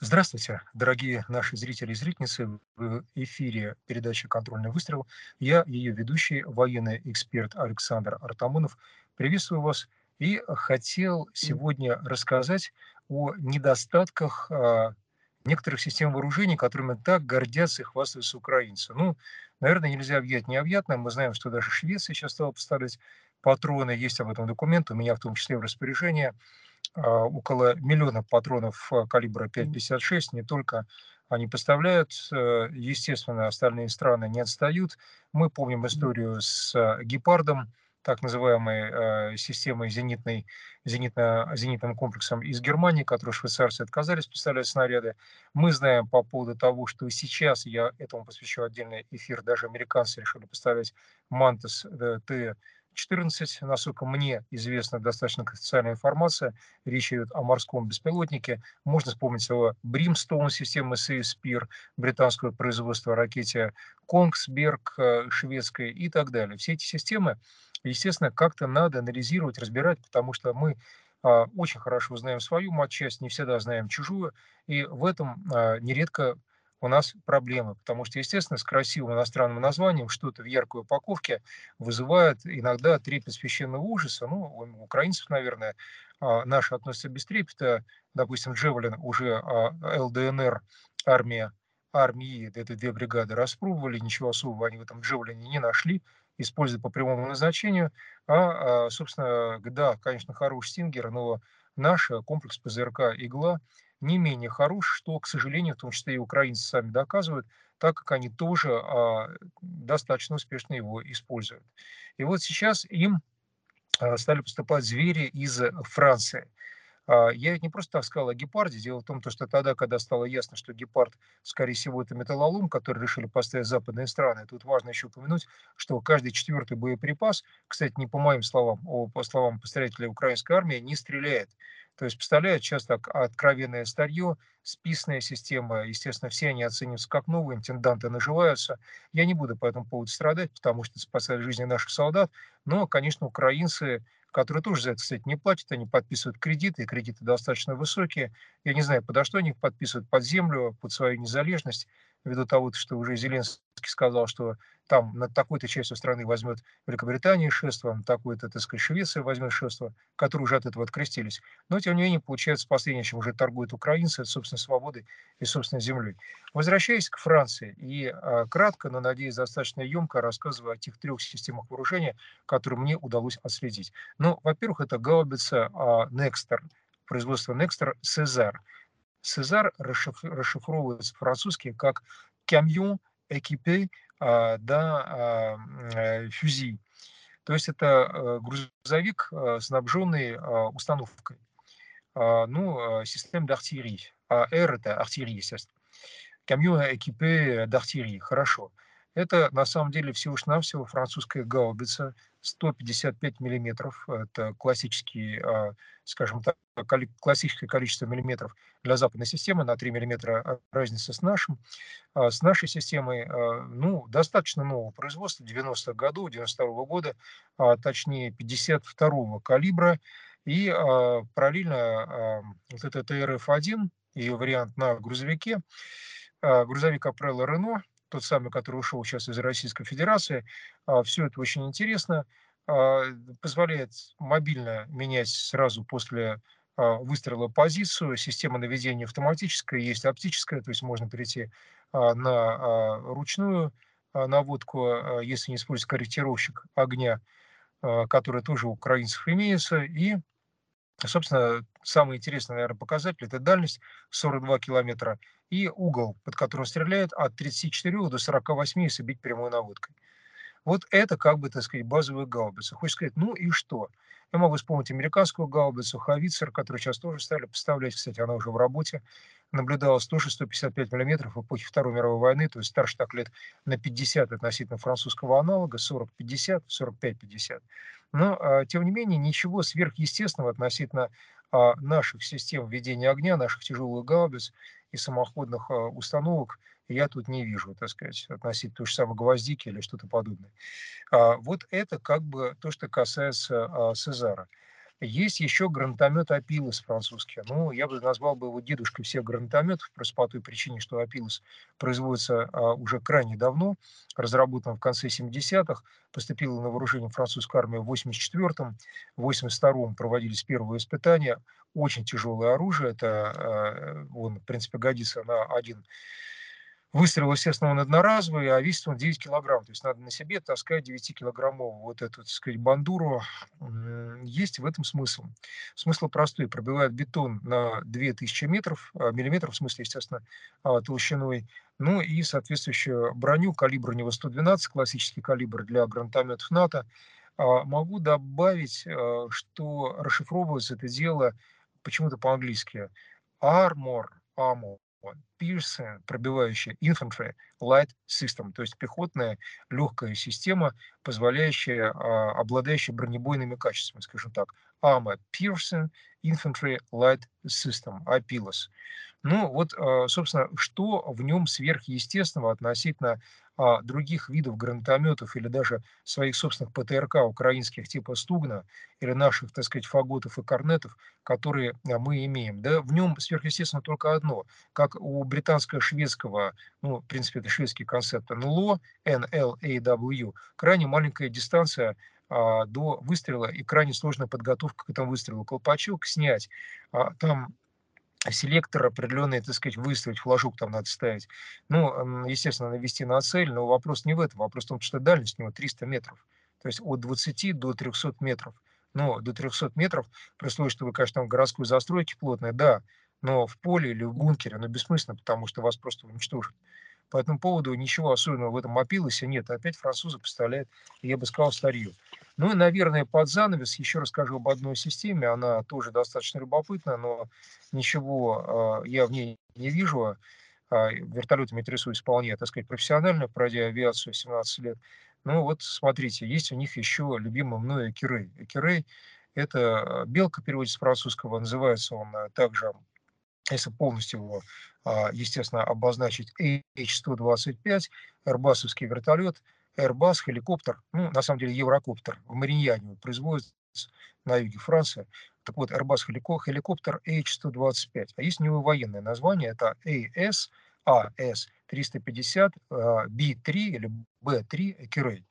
Здравствуйте, дорогие наши зрители и зрительницы. В эфире передача «Контрольный выстрел». Я ее ведущий, военный эксперт Александр Артамонов. Приветствую вас и хотел сегодня рассказать о недостатках а, некоторых систем вооружений, которыми так гордятся и хвастаются украинцы. Ну, наверное, нельзя объять необъятно. Мы знаем, что даже Швеция сейчас стала поставлять патроны. Есть об этом документ, у меня в том числе в распоряжении. А, около миллиона патронов а, калибра 5,56. Не только они поставляют, э, естественно, остальные страны не отстают. Мы помним историю с а, «Гепардом», так называемой системой зенитной, зенитно, зенитным комплексом из Германии, который швейцарцы отказались поставлять снаряды. Мы знаем по поводу того, что сейчас, я этому посвящу отдельный эфир, даже американцы решили поставлять «Мантес» Т 14, насколько мне известна достаточно официальная информация, речь идет о морском беспилотнике. Можно вспомнить о Brimstone системы Спир, британского производства, ракете Конгсберг, э, шведской и так далее. Все эти системы, естественно, как-то надо анализировать, разбирать, потому что мы а, очень хорошо знаем свою матчасть, не всегда знаем чужую, и в этом а, нередко у нас проблемы, потому что, естественно, с красивым иностранным названием что-то в яркой упаковке вызывает иногда трепет священного ужаса. Ну, у украинцев, наверное, а, наши относятся без трепета. Допустим, Джевелин уже а, ЛДНР, армия, армии, это две бригады распробовали, ничего особого они в этом Джевелине не нашли, используя по прямому назначению. А, а собственно, да, конечно, хороший Стингер, но наш комплекс ПЗРК «Игла» не менее хорош, что, к сожалению, в том числе и украинцы сами доказывают, так как они тоже а, достаточно успешно его используют. И вот сейчас им а, стали поступать звери из Франции. А, я ведь не просто так сказал о гепарде. Дело в том, что тогда, когда стало ясно, что гепард, скорее всего, это металлолом, который решили поставить западные страны, тут важно еще упомянуть, что каждый четвертый боеприпас, кстати, не по моим словам, а по словам представителей украинской армии, не стреляет. То есть представляют часто откровенное старье, списная система, естественно, все они оцениваются как новые, интенданты наживаются. Я не буду по этому поводу страдать, потому что спасают жизни наших солдат, но, конечно, украинцы, которые тоже за это, кстати, не платят, они подписывают кредиты, и кредиты достаточно высокие. Я не знаю, подо что они подписывают, под землю, под свою незалежность, ввиду того, что уже Зеленский сказал, что там над такой-то частью страны возьмет Великобритания шество, над такой-то, так сказать, Швеция возьмет шество, которые уже от этого открестились. Но, тем не менее, получается последнее, чем уже торгуют украинцы, это, собственно, свободой и, собственно, землей. Возвращаясь к Франции, и а, кратко, но, надеюсь, достаточно емко рассказываю о тех трех системах вооружения, которые мне удалось отследить. Ну, во-первых, это гаубица а, Nexter, производство Nexter Сезар. Сезар расшифровывается французски как «camion équipé а, да, а, э, фюзи. То есть это э, грузовик, э, снабженный а, установкой. Ну, систем d'артиллерии. А R это артиллерия, естественно. Камью экипе d'артиллерии. Хорошо. Это на самом деле всего лишь навсего французская гаубица 155 миллиметров. Это классический, а, скажем так, классическое количество миллиметров для западной системы, на 3 миллиметра разница с нашим. А с нашей системой, а, ну, достаточно нового производства, 90-х годов, 92 -го года, точнее 52 калибра. И параллельно вот это ТРФ-1, ее вариант на грузовике, грузовик Апрелла Рено, тот самый, который ушел сейчас из Российской Федерации. А, Все это очень интересно, а, позволяет мобильно менять сразу после а, выстрела позицию. Система наведения автоматическая, есть оптическая, то есть можно перейти на ручную наводку, если не использовать корректировщик огня, который тоже у украинцев имеется. И, собственно, самый интересный, наверное, показатель – это дальность 42 километра и угол, под которым стреляют от 34 до 48, если бить прямой наводкой. Вот это как бы, так сказать, базовая гаубица. Хочешь сказать, ну и что? Я могу вспомнить американскую гаубицу Хавицер, которую сейчас тоже стали поставлять, кстати, она уже в работе. Наблюдалась тоже 155 миллиметров в эпохе Второй мировой войны, то есть старше так лет на 50 относительно французского аналога, 40-50, 45-50. Но, а, тем не менее, ничего сверхъестественного относительно наших систем ведения огня, наших тяжелых гаубиц и самоходных а, установок я тут не вижу, так сказать, относительно той же самой гвоздики или что-то подобное. А, вот это как бы то, что касается Сезара. Есть еще гранатомет Апилос французский. Ну, я бы назвал бы его дедушкой всех гранатометов, просто по той причине, что Апилос производится а, уже крайне давно, разработан в конце 70-х, поступил на вооружение французской армии в 84-м, в 82-м проводились первые испытания. Очень тяжелое оружие, это, а, он, в принципе, годится на один Выстрел, естественно, он одноразовый, а весит он 9 килограмм. То есть надо на себе таскать 9-килограммовую вот эту, так сказать, бандуру. Есть в этом смысл. Смысл простой. Пробивает бетон на 2000 метров, а, миллиметров, в смысле, естественно, а, толщиной. Ну и соответствующую броню, калибр у него 112, классический калибр для гранатометов НАТО. А, могу добавить, что расшифровывается это дело почему-то по-английски. Armor, armor, Pearson, пробивающая Infantry Light System, то есть пехотная легкая система, позволяющая, а, обладающая бронебойными качествами, скажем так. AMA Pearson Infantry Light System, APILOS. Ну вот, а, собственно, что в нем сверхъестественного относительно а, других видов гранатометов или даже своих собственных ПТРК украинских типа Стугна или наших, так сказать, фаготов и корнетов, которые а, мы имеем. Да, в нем сверхъестественно только одно, как у британско-шведского, ну, в принципе, это шведский концепт НЛО, NLAW, крайне маленькая дистанция до выстрела и крайне сложная подготовка к этому выстрелу. Колпачок снять, там селектор определенный, так сказать, выставить, флажок там надо ставить. Ну, естественно, навести на цель, но вопрос не в этом. Вопрос в том, что дальность у него 300 метров. То есть от 20 до 300 метров. Но до 300 метров, при условии, что вы, конечно, там городской застройке плотной, да, но в поле или в бункере, ну, бессмысленно, потому что вас просто уничтожат. По этому поводу ничего особенного в этом опилосе нет. Опять французы поставляют, я бы сказал, старье. Ну и, наверное, под занавес еще расскажу об одной системе. Она тоже достаточно любопытна, но ничего э, я в ней не вижу. Э, вертолетами интересуюсь вполне, так сказать, профессионально, пройдя авиацию 17 лет. Ну вот, смотрите, есть у них еще любимый мной Экирей. Экирей – это белка, переводится с французского, называется он также, если полностью его, естественно, обозначить, H-125, Airbusовский вертолет – Airbus, хеликоптер, ну, на самом деле, Еврокоптер в Мариньяне производится на юге Франции. Так вот, Airbus хеликоптер H-125. А есть у него военное название, это AS, AS-350, B-3 или B-3 Кирей.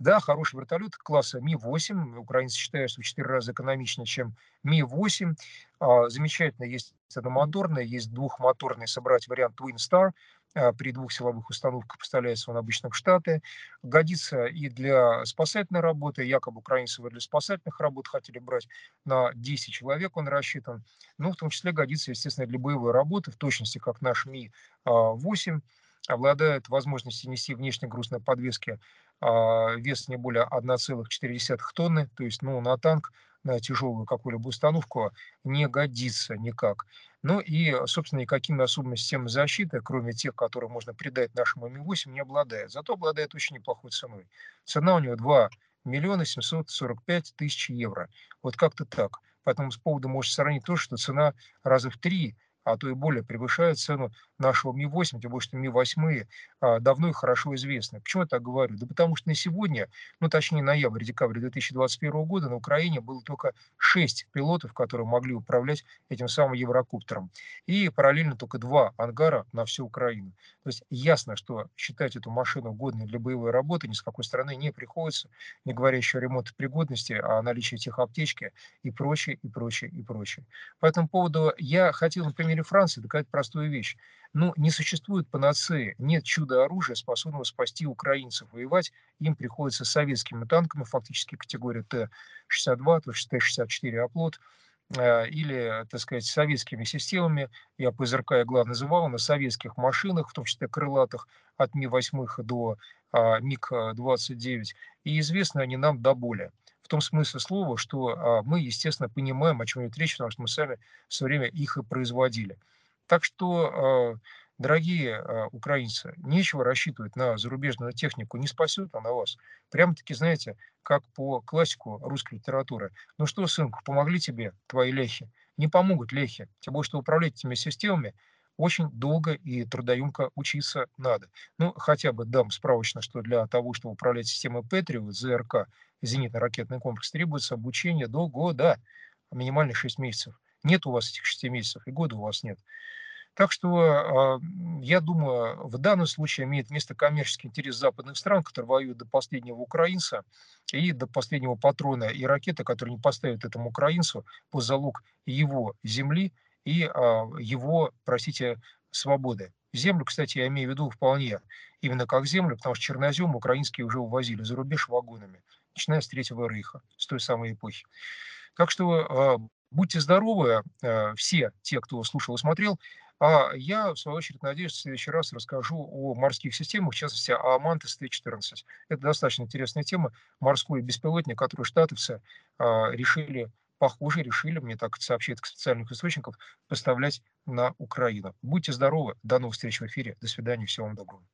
Да, хороший вертолет класса Ми-8. Украинцы считают, что в 4 раза экономичнее, чем Ми-8. А, замечательно, есть одномоторный, есть двухмоторный собрать вариант Twin Star. А, при двух силовых установках поставляется он обычно в Штаты. Годится и для спасательной работы. Якобы украинцы для спасательных работ хотели брать на 10 человек он рассчитан. Ну, в том числе годится, естественно, для боевой работы, в точности, как наш Ми-8 обладает возможностью нести внешний груз на подвеске а, вес не более 1,4 тонны, то есть ну, на танк, на тяжелую какую-либо установку не годится никак. Ну и, собственно, никакими особыми системами защиты, кроме тех, которые можно придать нашему Ми-8, не обладает. Зато обладает очень неплохой ценой. Цена у него 2 миллиона 745 тысяч евро. Вот как-то так. Поэтому с поводу можешь сравнить то, что цена раза в три а то и более превышает цену нашего Ми-8, тем более, что Ми-8 а, давно и хорошо известны. Почему я так говорю? Да потому что на сегодня, ну точнее ноябрь-декабрь 2021 года на Украине было только 6 пилотов, которые могли управлять этим самым Еврокоптером. И параллельно только два ангара на всю Украину. То есть ясно, что считать эту машину годной для боевой работы ни с какой стороны не приходится, не говоря еще о ремонтопригодности, о наличии техаптечки и прочее, и прочее, и прочее. По этому поводу я хотел, например, примере Франции доказать простую вещь. Ну, не существует панацеи, нет чуда-оружия, способного спасти украинцев. Воевать им приходится с советскими танками, фактически категория Т-62, то есть Т-64 «Оплот», э, или, так сказать, советскими системами, я ПЗРК я главное называл, на советских машинах, в том числе крылатых, от Ми-8 до а, МиГ-29, и известны они нам до боли том смысле слова, что а, мы, естественно, понимаем, о чем идет речь, потому что мы сами все время их и производили. Так что, а, дорогие а, украинцы, нечего рассчитывать на зарубежную технику, не спасет она вас. Прямо-таки, знаете, как по классику русской литературы. Ну что, сынку, помогли тебе твои лехи? Не помогут лехи. Тем более, что управлять этими системами очень долго и трудоемко учиться надо. Ну, хотя бы дам справочно, что для того, чтобы управлять системой Патриот, ЗРК, зенитно-ракетный комплекс, требуется обучение до года, минимально 6 месяцев. Нет у вас этих 6 месяцев, и года у вас нет. Так что, э, я думаю, в данном случае имеет место коммерческий интерес западных стран, которые воюют до последнего украинца и до последнего патрона и ракеты, которые не поставят этому украинцу по залог его земли и а, его, простите, свободы. Землю, кстати, я имею в виду вполне именно как землю, потому что чернозем украинские уже увозили за рубеж вагонами, начиная с Третьего Рейха, с той самой эпохи. Так что а, будьте здоровы, а, все те, кто слушал и смотрел. А я, в свою очередь, надеюсь, в следующий раз расскажу о морских системах, в частности, о Мантес Т-14. Это достаточно интересная тема. Морской беспилотник, который штатовцы решили похоже, решили, мне так сообщает специальных источников, поставлять на Украину. Будьте здоровы, до новых встреч в эфире, до свидания, всего вам доброго.